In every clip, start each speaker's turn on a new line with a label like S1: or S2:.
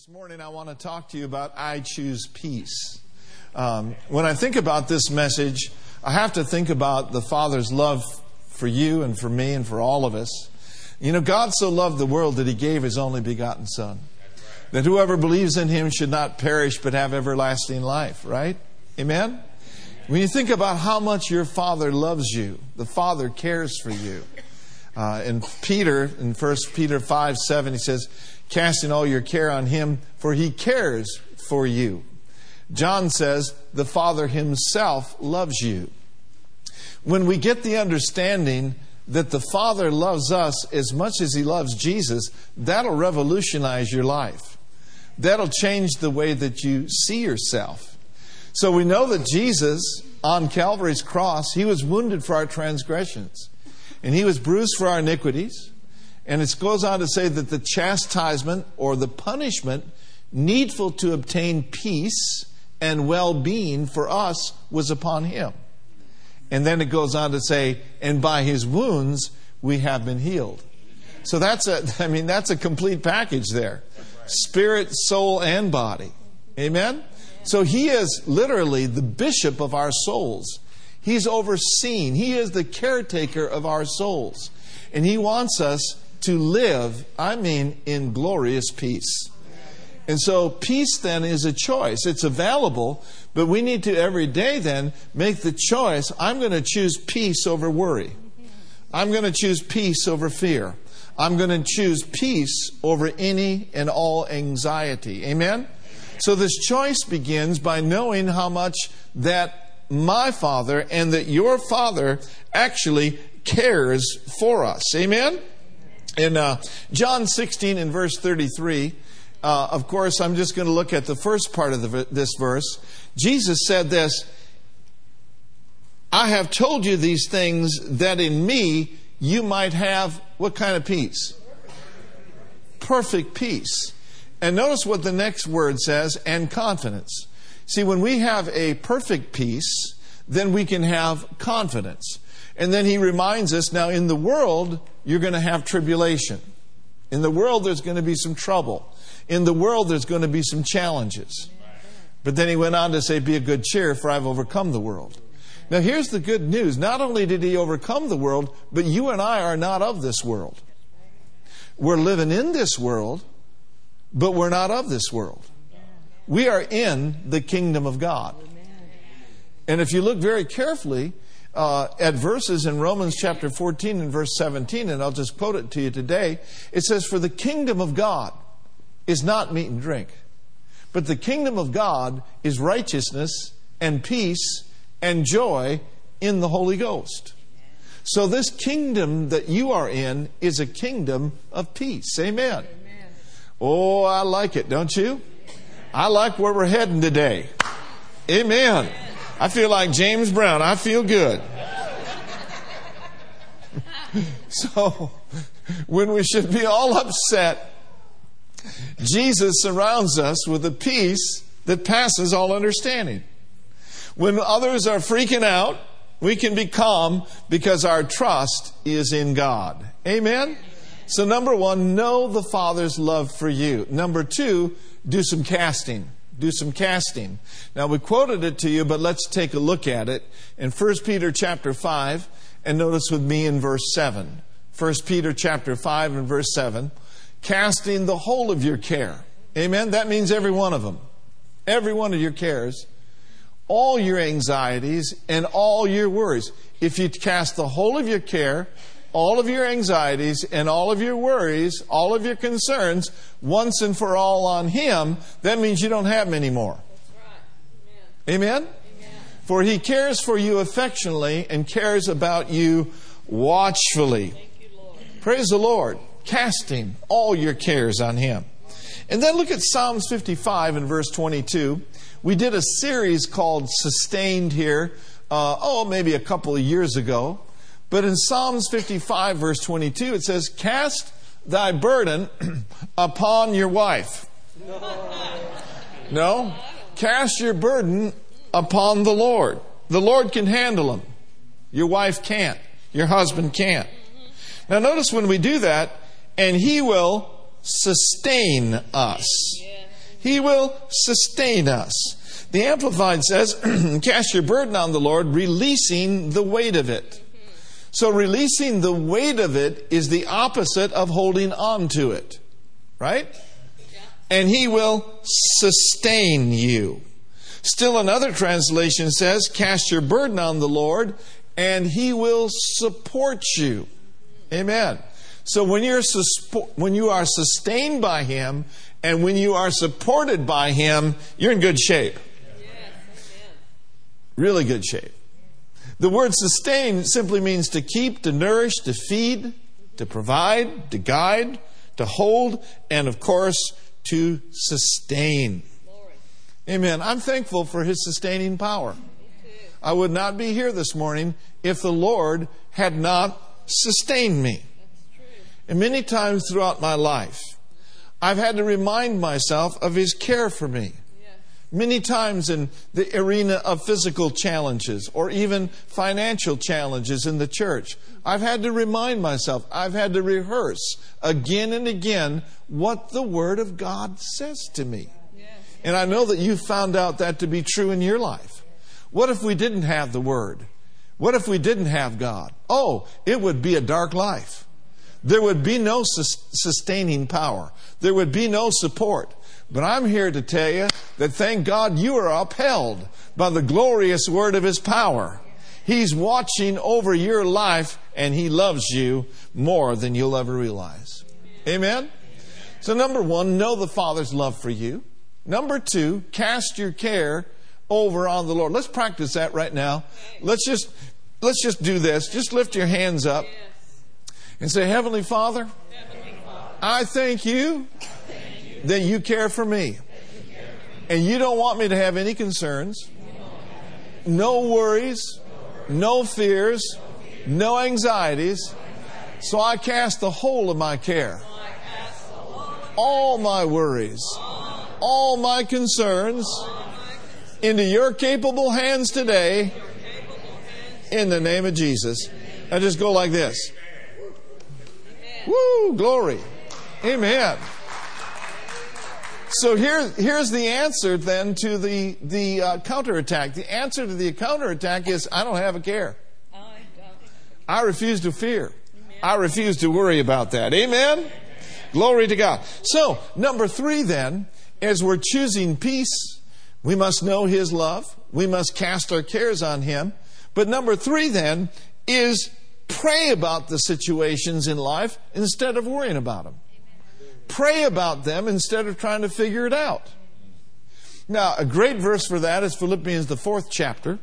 S1: This morning, I want to talk to you about I choose peace. Um, when I think about this message, I have to think about the Father's love for you and for me and for all of us. You know, God so loved the world that He gave His only begotten Son, that whoever believes in Him should not perish but have everlasting life, right? Amen? When you think about how much your Father loves you, the Father cares for you. Uh, in Peter, in 1 Peter 5 7, he says, casting all your care on him, for he cares for you. John says, the Father himself loves you. When we get the understanding that the Father loves us as much as he loves Jesus, that'll revolutionize your life. That'll change the way that you see yourself. So we know that Jesus, on Calvary's cross, he was wounded for our transgressions, and he was bruised for our iniquities. And it goes on to say that the chastisement or the punishment needful to obtain peace and well being for us was upon him. And then it goes on to say, and by his wounds we have been healed. So that's a, I mean, that's a complete package there spirit, soul, and body. Amen? So he is literally the bishop of our souls. He's overseen, he is the caretaker of our souls. And he wants us to live, I mean, in glorious peace. And so peace then is a choice. It's available, but we need to every day then make the choice I'm going to choose peace over worry. I'm going to choose peace over fear. I'm going to choose peace over any and all anxiety. Amen? So this choice begins by knowing how much that my Father and that your Father actually cares for us. Amen? In uh, John 16 and verse 33, uh, of course, I'm just going to look at the first part of the, this verse. Jesus said this I have told you these things that in me you might have what kind of peace? Perfect peace. And notice what the next word says and confidence. See, when we have a perfect peace, then we can have confidence. And then he reminds us now, in the world, you're going to have tribulation. In the world, there's going to be some trouble. In the world, there's going to be some challenges. But then he went on to say, Be a good cheer, for I've overcome the world. Now, here's the good news. Not only did he overcome the world, but you and I are not of this world. We're living in this world, but we're not of this world. We are in the kingdom of God. And if you look very carefully, uh, at verses in Romans chapter 14 and verse 17, and I'll just quote it to you today. It says, For the kingdom of God is not meat and drink, but the kingdom of God is righteousness and peace and joy in the Holy Ghost. So, this kingdom that you are in is a kingdom of peace. Amen. Amen. Oh, I like it, don't you? I like where we're heading today. Amen. I feel like James Brown. I feel good. so, when we should be all upset, Jesus surrounds us with a peace that passes all understanding. When others are freaking out, we can be calm because our trust is in God. Amen? So, number one, know the Father's love for you. Number two, do some casting do some casting. Now we quoted it to you, but let's take a look at it in 1 Peter chapter 5 and notice with me in verse 7. 1 Peter chapter 5 and verse 7, casting the whole of your care. Amen. That means every one of them. Every one of your cares, all your anxieties and all your worries. If you cast the whole of your care all of your anxieties and all of your worries, all of your concerns, once and for all on Him, that means you don't have them anymore. Right. Amen? Amen? Amen? For He cares for you affectionately and cares about you watchfully. You, Praise the Lord. Casting all your cares on Him. And then look at Psalms 55 and verse 22. We did a series called Sustained here, uh, oh, maybe a couple of years ago. But in Psalms 55, verse 22, it says, Cast thy burden upon your wife. No. Cast your burden upon the Lord. The Lord can handle them. Your wife can't. Your husband can't. Now, notice when we do that, and He will sustain us. He will sustain us. The Amplified says, Cast your burden on the Lord, releasing the weight of it. So, releasing the weight of it is the opposite of holding on to it. Right? And He will sustain you. Still, another translation says, Cast your burden on the Lord, and He will support you. Amen. So when you're when you are sustained by Him and when you are supported by Him, you're in good shape. Really good shape. The word sustain simply means to keep, to nourish, to feed, to provide, to guide, to hold, and of course, to sustain. Amen. I'm thankful for His sustaining power. I would not be here this morning if the Lord had not sustained me. And many times throughout my life, I've had to remind myself of His care for me. Many times in the arena of physical challenges or even financial challenges in the church, I've had to remind myself, I've had to rehearse again and again what the Word of God says to me. And I know that you found out that to be true in your life. What if we didn't have the Word? What if we didn't have God? Oh, it would be a dark life. There would be no sustaining power. There would be no support. But I'm here to tell you that thank God you are upheld by the glorious word of His power. He's watching over your life and He loves you more than you'll ever realize. Amen? So, number one, know the Father's love for you. Number two, cast your care over on the Lord. Let's practice that right now. Let's just let's just do this. Just lift your hands up and say, Heavenly Father, I thank you that you care for me. And you don't want me to have any concerns, no worries, no fears, no anxieties. So I cast the whole of my care, all my worries, all my concerns into your capable hands today in the name of Jesus. I just go like this. Woo, glory. Amen. So here, here's the answer then to the, the uh, counterattack. The answer to the counterattack is I don't have a care. I refuse to fear. I refuse to worry about that. Amen? Glory to God. So, number three then, as we're choosing peace, we must know His love. We must cast our cares on Him. But number three then is pray about the situations in life instead of worrying about them. Pray about them instead of trying to figure it out. Now, a great verse for that is Philippians, the fourth chapter.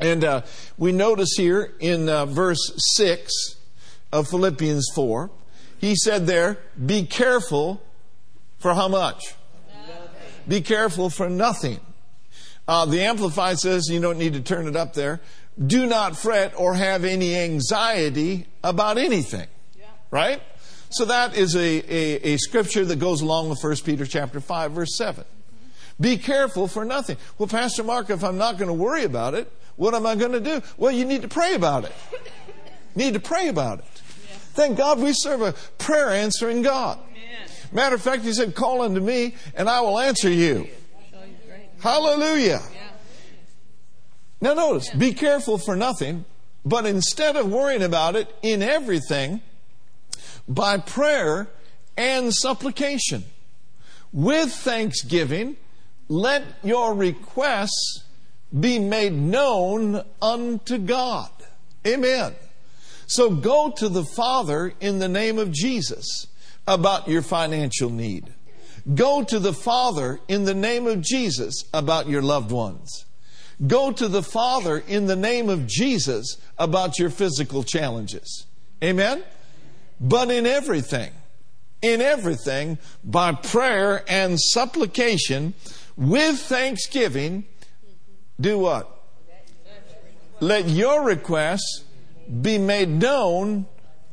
S1: And uh, we notice here in uh, verse 6 of Philippians 4, he said there, Be careful for how much? Be careful for nothing. Uh, the Amplified says, you don't need to turn it up there do not fret or have any anxiety about anything. Yeah. Right? So that is a, a, a, scripture that goes along with 1 Peter chapter 5, verse 7. Be careful for nothing. Well, Pastor Mark, if I'm not going to worry about it, what am I going to do? Well, you need to pray about it. need to pray about it. Thank God we serve a prayer answering God. Matter of fact, He said, Call unto me and I will answer you. Hallelujah. Now, notice, be careful for nothing, but instead of worrying about it, in everything, by prayer and supplication, with thanksgiving, let your requests be made known unto God. Amen. So go to the Father in the name of Jesus about your financial need. Go to the Father in the name of Jesus about your loved ones. Go to the Father in the name of Jesus about your physical challenges. Amen? But in everything, in everything, by prayer and supplication, with thanksgiving, do what? Let your requests be made known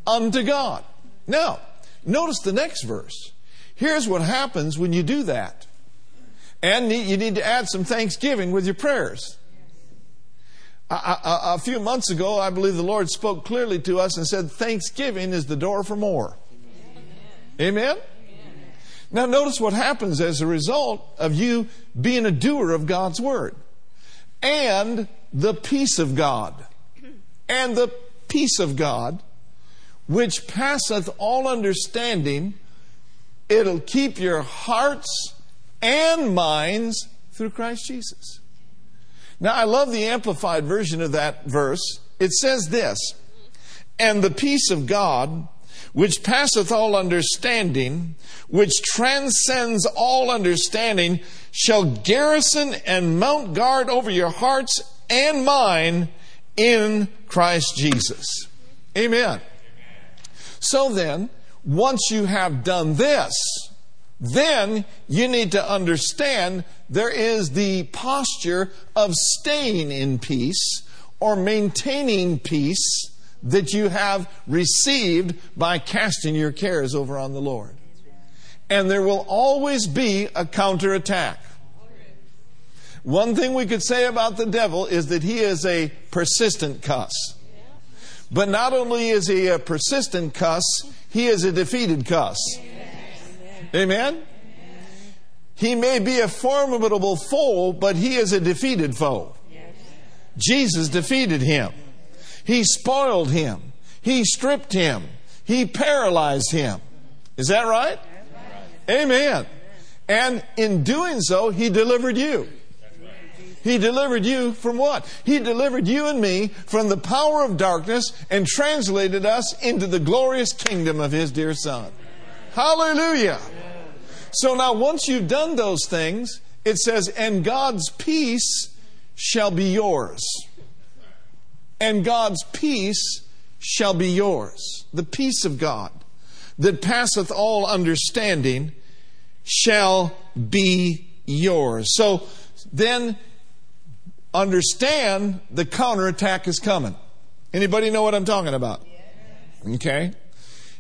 S1: unto God. Now, notice the next verse. Here's what happens when you do that. And you need to add some thanksgiving with your prayers. A, a, a, few months ago, I believe the Lord spoke clearly to us and said, Thanksgiving is the door for more. Amen? Amen? Now, notice what happens as a result of you being a doer of God's word. And the peace of God. And the peace of God, which passeth all understanding, it'll keep your hearts and minds through Christ Jesus. Now, I love the amplified version of that verse. It says this, and the peace of God, which passeth all understanding, which transcends all understanding, shall garrison and mount guard over your hearts and mine in Christ Jesus. Amen. So then, once you have done this, then you need to understand there is the posture of staying in peace or maintaining peace that you have received by casting your cares over on the Lord. And there will always be a counterattack. One thing we could say about the devil is that he is a persistent cuss. But not only is he a persistent cuss, he is a defeated cuss. Amen? He may be a formidable foe, but he is a defeated foe. Jesus defeated him. He spoiled him. He stripped him. He paralyzed him. Is that right? Amen. And in doing so, he delivered you. He delivered you from what? He delivered you and me from the power of darkness and translated us into the glorious kingdom of His dear Son. Hallelujah. So now, once you've done those things, it says, and God's peace shall be yours and God's peace shall be yours. The peace of God that passeth all understanding shall be yours. So then understand the counterattack is coming. Anybody know what I'm talking about? Okay.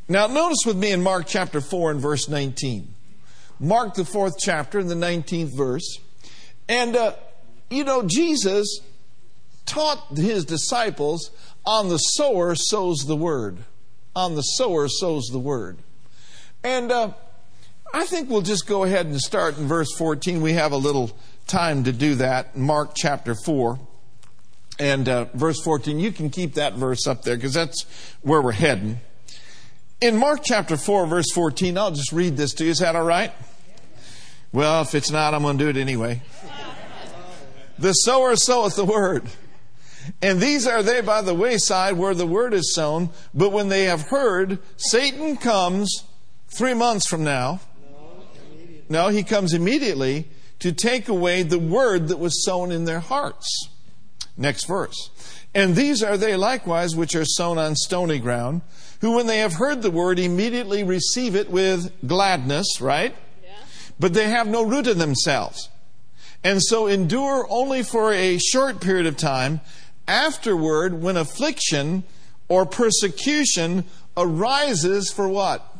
S1: Now notice with me in Mark chapter 4 and verse 19. Mark the fourth chapter and the 19th verse. And, uh, you know, Jesus taught his disciples on the sower sows the word. On the sower sows the word. And uh, I think we'll just go ahead and start in verse 14. We have a little time to do that. Mark chapter 4 and uh, verse 14. You can keep that verse up there because that's where we're heading. In Mark chapter 4, verse 14, I'll just read this to you. Is that all right? Well, if it's not, I'm going to do it anyway. The sower soweth the word. And these are they by the wayside where the word is sown. But when they have heard, Satan comes three months from now. No, he comes immediately to take away the word that was sown in their hearts. Next verse. And these are they likewise which are sown on stony ground, who when they have heard the word immediately receive it with gladness, right? Yeah. But they have no root in themselves. And so endure only for a short period of time afterward, when affliction or persecution arises for what?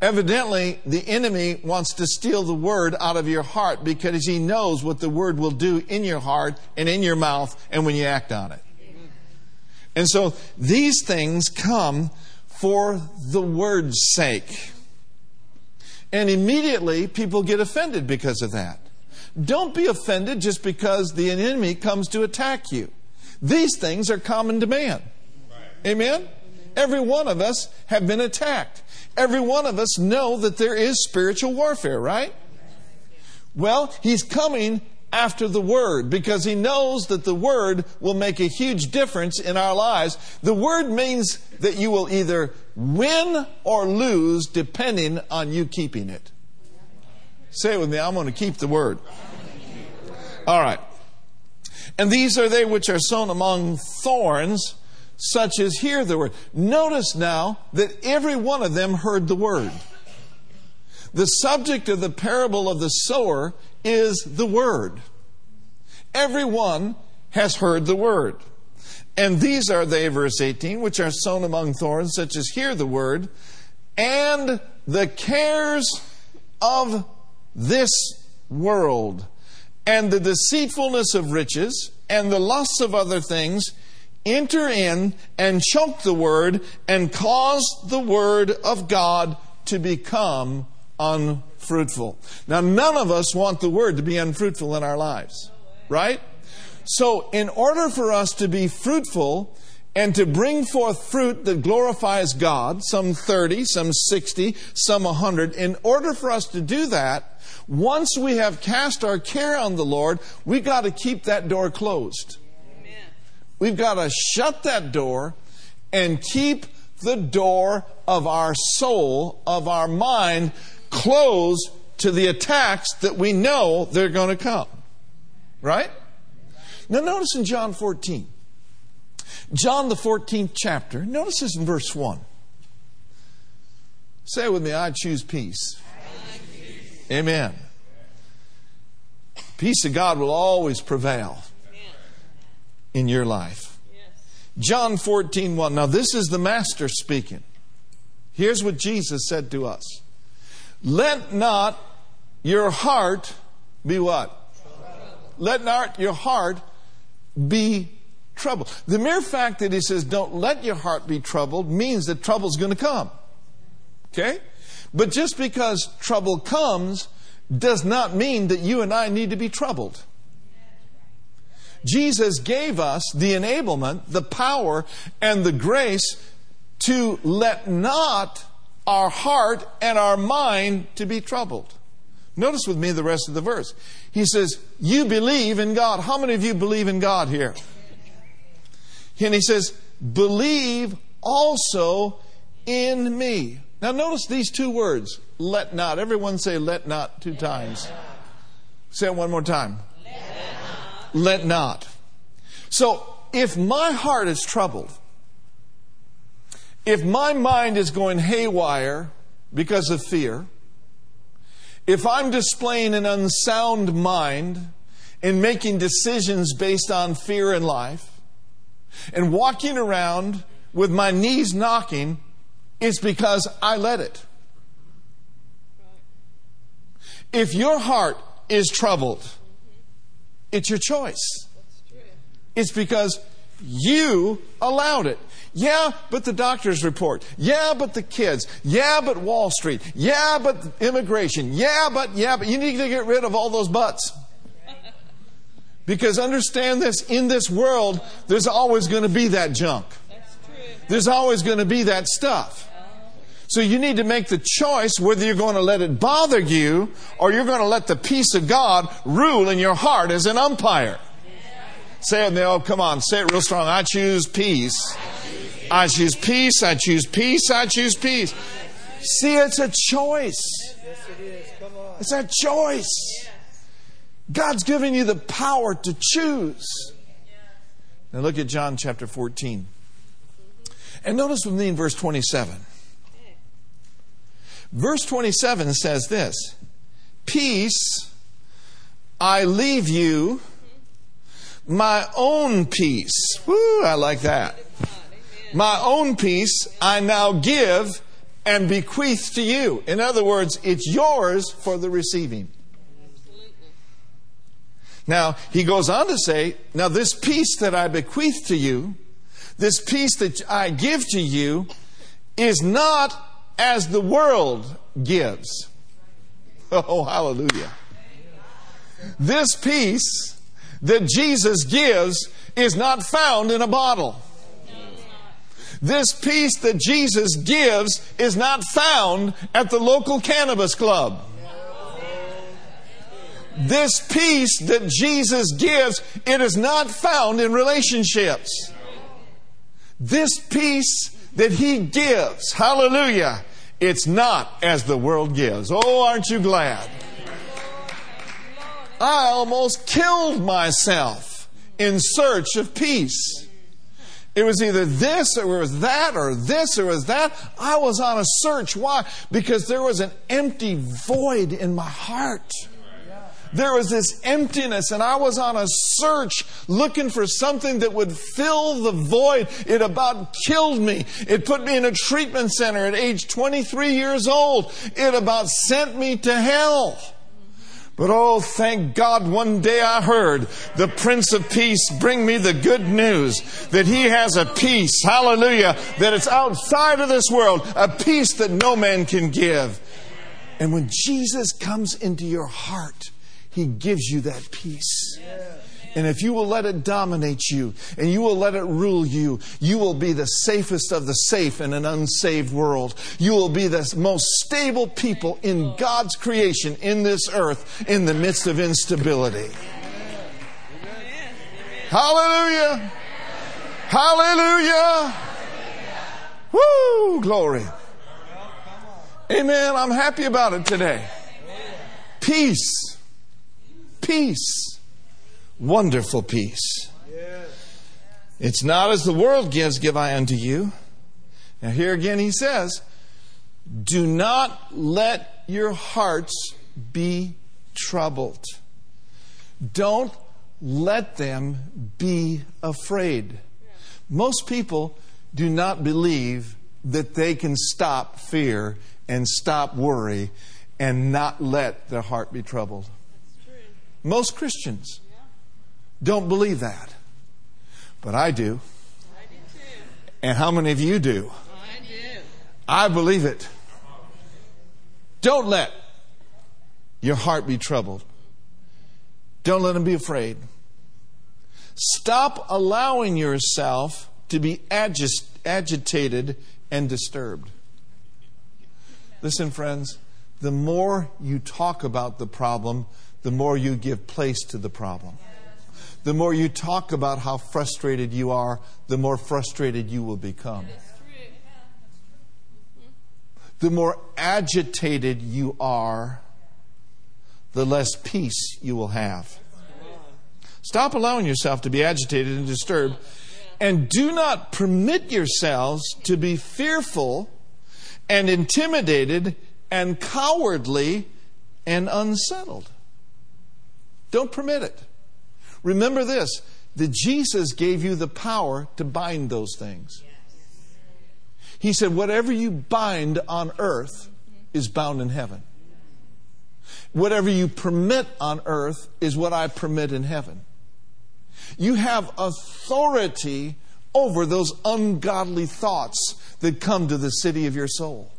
S1: Evidently, the enemy wants to steal the word out of your heart because he knows what the word will do in your heart and in your mouth and when you act on it. And so these things come for the word's sake. And immediately people get offended because of that. Don't be offended just because the enemy comes to attack you. These things are common to man. Amen? Every one of us have been attacked. Every one of us know that there is spiritual warfare, right? Well, he's coming after the Word because he knows that the Word will make a huge difference in our lives. The Word means that you will either win or lose depending on you keeping it. Say it with me I'm going to keep the Word. All right. And these are they which are sown among thorns, such as hear the word. Notice now that every one of them heard the word. The subject of the parable of the sower is the word. Everyone has heard the word. And these are they, verse 18, which are sown among thorns, such as hear the word, and the cares of this world and the deceitfulness of riches and the lusts of other things enter in and choke the word and cause the word of God to become unfruitful. Now, none of us want the word to be unfruitful in our lives, right? So, in order for us to be fruitful and to bring forth fruit that glorifies God, some 30, some 60, some 100, in order for us to do that, once we have cast our care on the Lord, we've got to keep that door closed. Amen. We've got to shut that door and keep the door of our soul, of our mind, closed to the attacks that we know they're going to come. Right? Now, notice in John 14, John, the 14th chapter, notice this in verse 1. Say with me, I choose peace. Amen. Peace of God will always prevail in your life. John 14, 1. Now, this is the Master speaking. Here's what Jesus said to us Let not your heart be what? Let not your heart be troubled. The mere fact that he says, don't let your heart be troubled, means that trouble's going to come. Okay? But just because trouble comes does not mean that you and I need to be troubled. Jesus gave us the enablement, the power, and the grace to let not our heart and our mind to be troubled. Notice with me the rest of the verse. He says, You believe in God. How many of you believe in God here? And he says, Believe also in me. Now, notice these two words let not. Everyone say let not two times. Say it one more time. Let not. Let not. So, if my heart is troubled, if my mind is going haywire because of fear, if I'm displaying an unsound mind and making decisions based on fear in life, and walking around with my knees knocking, it's because I let it. If your heart is troubled, it's your choice. It's because you allowed it. Yeah, but the doctor's report. Yeah, but the kids. Yeah, but Wall Street. Yeah, but immigration. Yeah, but, yeah, but you need to get rid of all those buts. Because understand this in this world, there's always going to be that junk. There's always going to be that stuff. So you need to make the choice whether you're going to let it bother you or you're going to let the peace of God rule in your heart as an umpire. Say it, oh, come on, say it real strong. I choose peace. I choose peace. I choose peace. I choose peace. See, it's a choice. It's a choice. God's given you the power to choose. Now look at John chapter 14. And notice with me in verse 27. Verse 27 says this Peace I leave you, my own peace. Woo, I like that. My own peace I now give and bequeath to you. In other words, it's yours for the receiving. Now, he goes on to say, Now, this peace that I bequeath to you, this peace that I give to you, is not as the world gives. Oh, hallelujah. This peace that Jesus gives is not found in a bottle. This peace that Jesus gives is not found at the local cannabis club. This peace that Jesus gives, it is not found in relationships. This peace that He gives, hallelujah, it's not as the world gives. Oh, aren't you glad? I almost killed myself in search of peace. It was either this or it was that or this or it was that. I was on a search. Why? Because there was an empty void in my heart there was this emptiness, and I was on a search looking for something that would fill the void. It about killed me. It put me in a treatment center at age 23 years old. It about sent me to hell. But oh, thank God, one day I heard the Prince of Peace bring me the good news that he has a peace, hallelujah, that it's outside of this world, a peace that no man can give. And when Jesus comes into your heart, he gives you that peace. And if you will let it dominate you and you will let it rule you, you will be the safest of the safe in an unsaved world. You will be the most stable people in God's creation in this earth in the midst of instability. Hallelujah! Hallelujah! Woo! Glory. Amen. I'm happy about it today. Peace. Peace wonderful peace. It's not as the world gives, give I unto you. Now, here again, he says, Do not let your hearts be troubled. Don't let them be afraid. Most people do not believe that they can stop fear and stop worry and not let their heart be troubled. Most Christians don't believe that. But I do.
S2: I do too.
S1: And how many of you do?
S2: I do.
S1: I believe it. Don't let your heart be troubled. Don't let them be afraid. Stop allowing yourself to be agitated and disturbed. Listen, friends, the more you talk about the problem, the more you give place to the problem. The more you talk about how frustrated you are, the more frustrated you will become. The more agitated you are, the less peace you will have. Stop allowing yourself to be agitated and disturbed. And do not permit yourselves to be fearful and intimidated and cowardly and unsettled. Don't permit it. Remember this that Jesus gave you the power to bind those things. He said, Whatever you bind on earth is bound in heaven. Whatever you permit on earth is what I permit in heaven. You have authority over those ungodly thoughts that come to the city of your soul.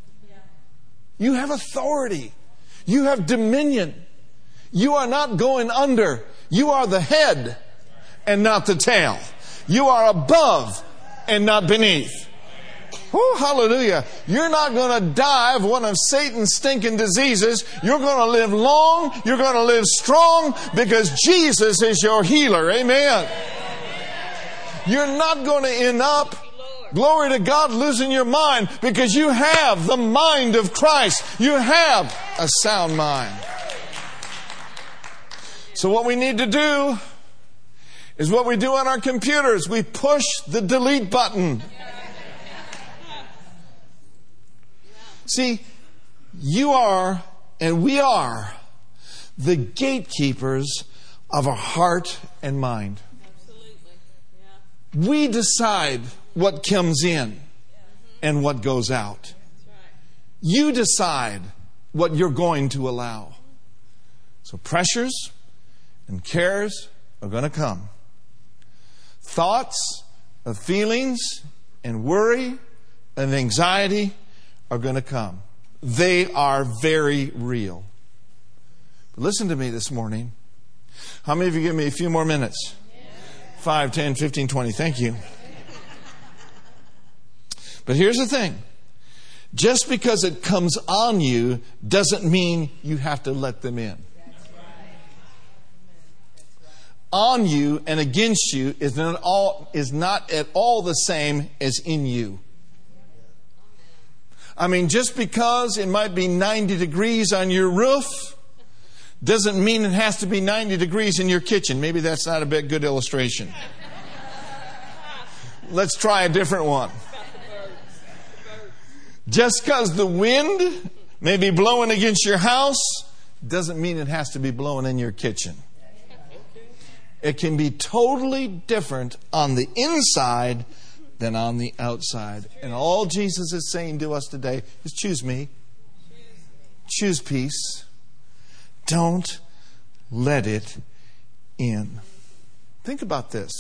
S1: You have authority. You have dominion. You are not going under. You are the head and not the tail. You are above and not beneath. Oh, hallelujah. You're not going to die of one of Satan's stinking diseases. You're going to live long. You're going to live strong because Jesus is your healer. Amen. You're not going to end up, glory to God, losing your mind because you have the mind of Christ. You have a sound mind. So, what we need to do is what we do on our computers we push the delete button. See, you are and we are the gatekeepers of our heart and mind. We decide what comes in and what goes out.
S2: Right.
S1: You decide what you're going to allow. So, pressures and cares are going to come. Thoughts of feelings and worry and anxiety are going to come. They are very real. But listen to me this morning. How many of you give me a few more minutes? 5, 10, 15, 20. Thank you. But here's the thing just because it comes on you doesn't mean you have to let them in. On you and against you is not, all, is not at all the same as in you. I mean, just because it might be 90 degrees on your roof doesn't mean it has to be 90 degrees in your kitchen. Maybe that's not a bit good illustration. Let's try a different one. Just because the wind may be blowing against your house doesn't mean it has to be blowing in your kitchen. It can be totally different on the inside than on the outside. And all Jesus is saying to us today is choose me. Choose peace. Don't let it in. Think about this.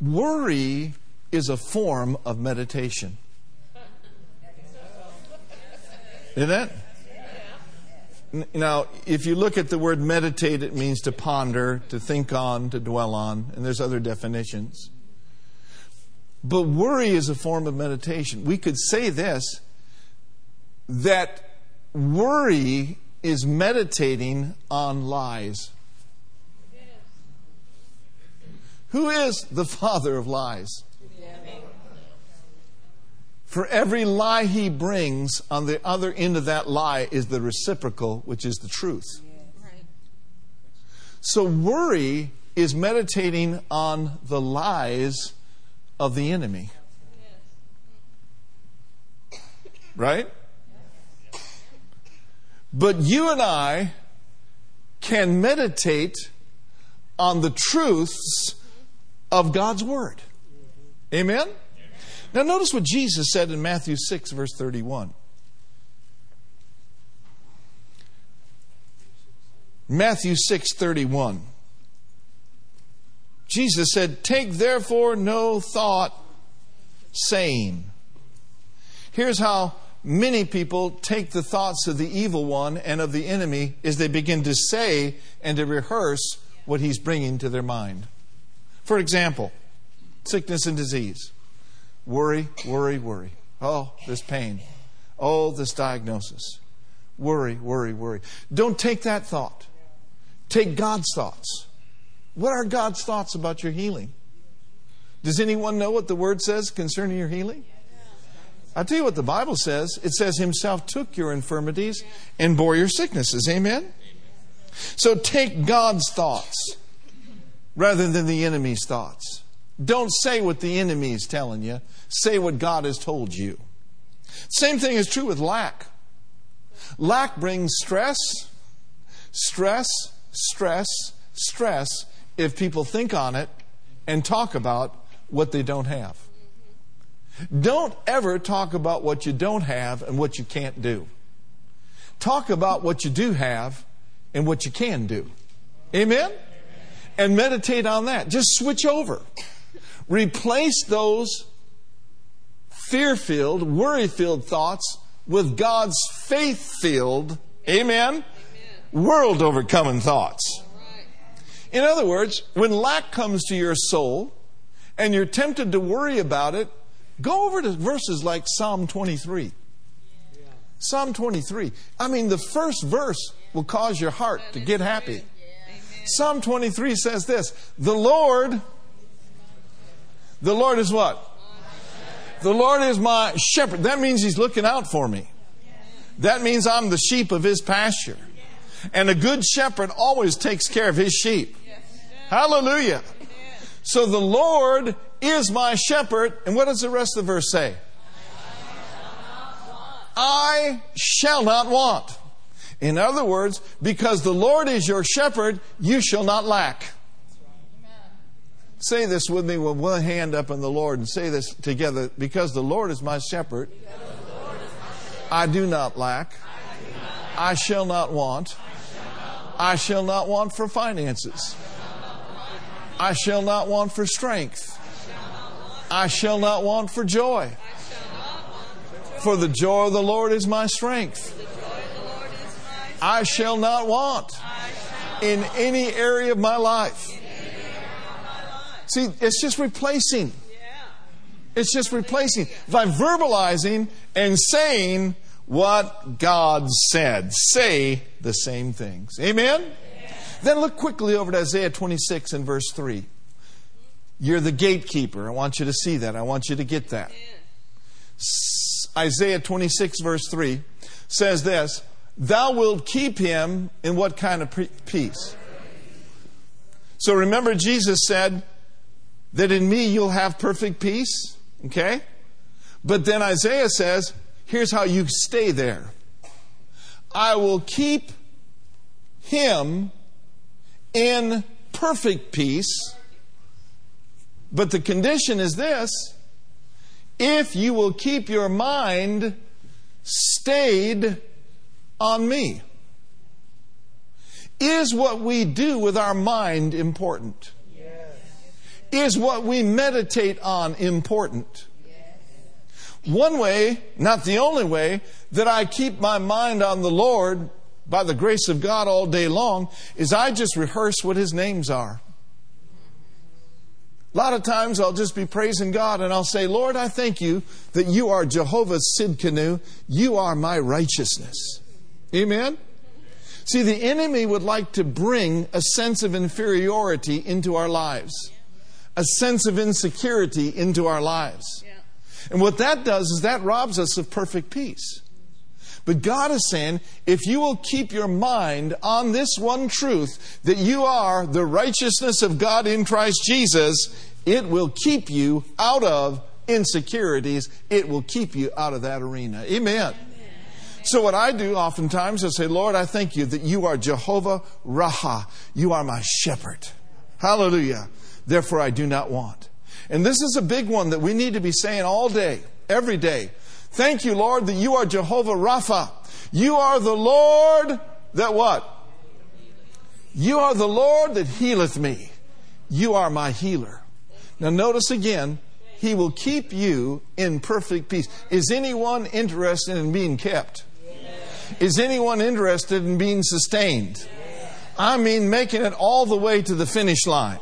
S1: Worry is a form of meditation. Isn't it? Now, if you look at the word meditate, it means to ponder, to think on, to dwell on, and there's other definitions. But worry is a form of meditation. We could say this that worry is meditating on lies. Who is the father of lies? For every lie he brings, on the other end of that lie is the reciprocal, which is the truth. So worry is meditating on the lies of the enemy. Right? But you and I can meditate on the truths of God's Word. Amen? Now, notice what Jesus said in Matthew 6, verse 31. Matthew 6, 31. Jesus said, Take therefore no thought, saying. Here's how many people take the thoughts of the evil one and of the enemy is they begin to say and to rehearse what he's bringing to their mind. For example, sickness and disease. Worry, worry, worry. Oh, this pain. Oh, this diagnosis. Worry, worry, worry. Don't take that thought. Take God's thoughts. What are God's thoughts about your healing? Does anyone know what the Word says concerning your healing? I'll tell you what the Bible says. It says, Himself took your infirmities and bore your sicknesses. Amen? So take God's thoughts rather than the enemy's thoughts. Don't say what the enemy is telling you, say what God has told you. Same thing is true with lack. Lack brings stress, stress, stress, stress if people think on it and talk about what they don't have. Don't ever talk about what you don't have and what you can't do. Talk about what you do have and what you can do. Amen? And meditate on that. Just switch over. Replace those fear filled, worry filled thoughts with God's faith filled, amen, world overcoming thoughts. In other words, when lack comes to your soul and you're tempted to worry about it, go over to verses like Psalm 23. Psalm 23. I mean, the first verse will cause your heart to get happy. Psalm 23 says this The Lord, the Lord is what? The Lord is my shepherd. That means He's looking out for me. That means I'm the sheep of His pasture. And a good shepherd always takes care of his sheep. Hallelujah. So the Lord is my shepherd. And what does the rest of the verse say? I shall not want. In other words, because the Lord is your shepherd, you shall not lack. Say this with me with one hand up in the Lord and say this together. Because the Lord is my shepherd, I do not lack. I shall not want. I shall not want for finances. I shall not want for strength. I shall not want for joy. For the joy of the Lord is my strength. I shall not want in any area of my life. See, it's just replacing. It's just replacing by verbalizing and saying what God said. Say the same things. Amen? Then look quickly over to Isaiah 26 and verse 3. You're the gatekeeper. I want you to see that. I want you to get that. Isaiah 26, verse 3 says this Thou wilt keep him in what kind of peace? So remember, Jesus said that in me you'll have perfect peace. Okay? But then Isaiah says, here's how you stay there I will keep him in perfect peace. But the condition is this if you will keep your mind stayed on me. Is what we do with our mind important? Is what we meditate on important? One way, not the only way, that I keep my mind on the Lord by the grace of God all day long is I just rehearse what His names are. A lot of times I'll just be praising God and I'll say, Lord, I thank you that you are Jehovah Sidkenu. You are my righteousness. Amen? See, the enemy would like to bring a sense of inferiority into our lives, a sense of insecurity into our lives. And what that does is that robs us of perfect peace. But God is saying, if you will keep your mind on this one truth, that you are the righteousness of God in Christ Jesus, it will keep you out of insecurities. It will keep you out of that arena. Amen. Amen. So, what I do oftentimes is say, Lord, I thank you that you are Jehovah Raha. You are my shepherd. Hallelujah. Therefore, I do not want. And this is a big one that we need to be saying all day, every day. Thank you, Lord, that you are Jehovah Rapha. You are the Lord that what? You are the Lord that healeth me. You are my healer. Now notice again, he will keep you in perfect peace. Is anyone interested in being kept? Is anyone interested in being sustained? I mean, making it all the way to the finish line.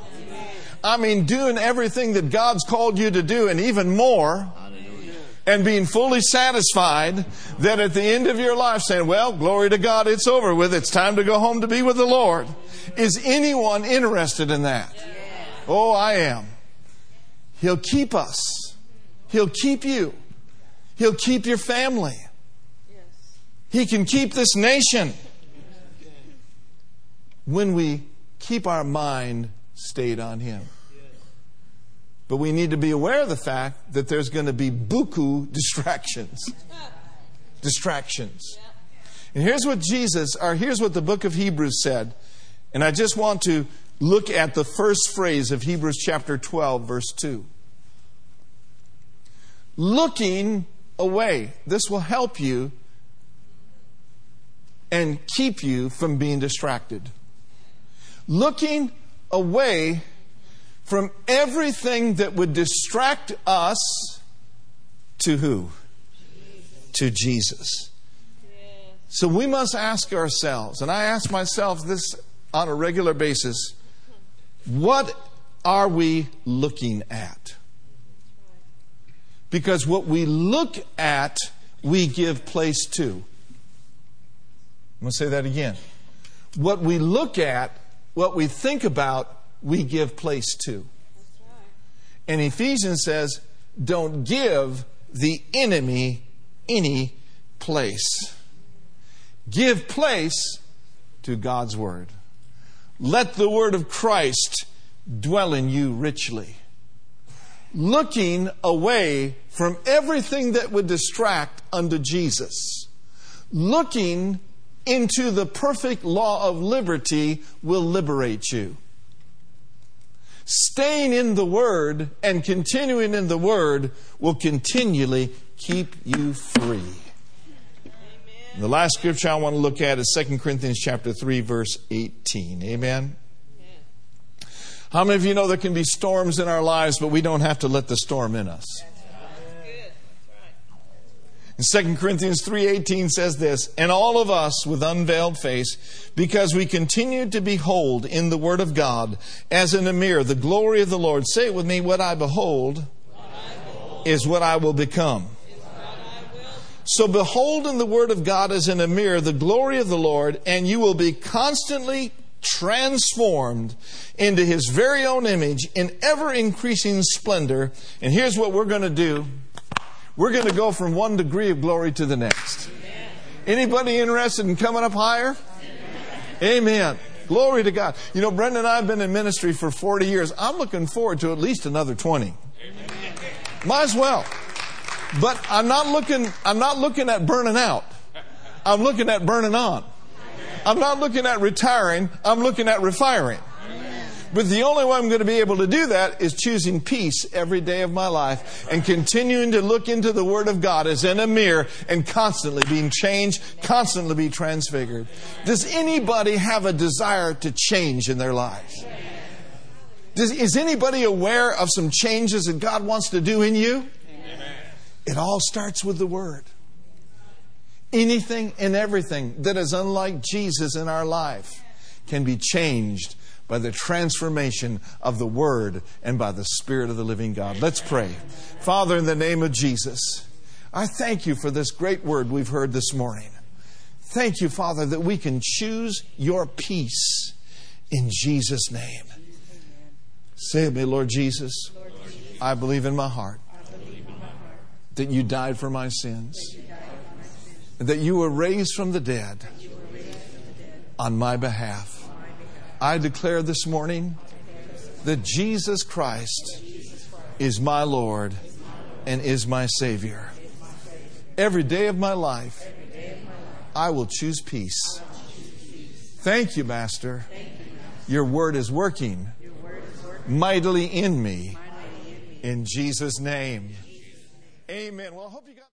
S1: I mean, doing everything that God's called you to do and even more and being fully satisfied that at the end of your life saying, well, glory to God, it's over with. It's time to go home to be with the Lord. Is anyone interested in that? Oh, I am. He'll keep us. He'll keep you. He'll keep your family. He can keep this nation when we keep our mind stayed on Him. But we need to be aware of the fact that there's going to be buku distractions. distractions. And here's what Jesus, or here's what the book of Hebrews said. And I just want to look at the first phrase of Hebrews chapter 12, verse 2. Looking away. This will help you and keep you from being distracted. Looking away from everything that would distract us to who? Jesus. To Jesus. So we must ask ourselves, and I ask myself this on a regular basis what are we looking at? Because what we look at, we give place to. I'm going to say that again. What we look at, what we think about, we give place to. And Ephesians says, don't give the enemy any place. Give place to God's Word. Let the Word of Christ dwell in you richly. Looking away from everything that would distract unto Jesus. Looking into the perfect law of liberty will liberate you staying in the Word and continuing in the Word will continually keep you free. Amen. The last scripture I want to look at is 2 Corinthians chapter 3 verse 18. Amen. How many of you know there can be storms in our lives, but we don't have to let the storm in us? And 2 Corinthians 3:18 says this, "And all of us with unveiled face, because we continue to behold in the word of God as in a mirror the glory of the Lord." Say it with me, what I behold, what I behold is what I will become. So behold in the word of God as in a mirror the glory of the Lord, and you will be constantly transformed into his very own image in ever increasing splendor. And here's what we're going to do we're going to go from one degree of glory to the next. Anybody interested in coming up higher? Amen. Glory to God. You know, Brenda and I have been in ministry for 40 years. I'm looking forward to at least another 20. Might as well. But I'm not looking, I'm not looking at burning out. I'm looking at burning on. I'm not looking at retiring. I'm looking at refiring. But the only way I'm going to be able to do that is choosing peace every day of my life and continuing to look into the Word of God as in a mirror and constantly being changed, constantly be transfigured. Does anybody have a desire to change in their lives? Does, is anybody aware of some changes that God wants to do in you? Amen. It all starts with the Word. Anything and everything that is unlike Jesus in our life can be changed by the transformation of the Word and by the Spirit of the living God. Let's pray. Father, in the name of Jesus, I thank you for this great word we've heard this morning. Thank you, Father, that we can choose your peace in Jesus' name. Say to me, Lord Jesus, I believe in my heart that you died for my sins, that you were raised from the dead on my behalf. I declare this morning that Jesus Christ is my Lord and is my Savior. Every day of my life, I will choose peace. Thank you, Master. Your word is working mightily in me. In Jesus' name. Amen. Well, I hope you got.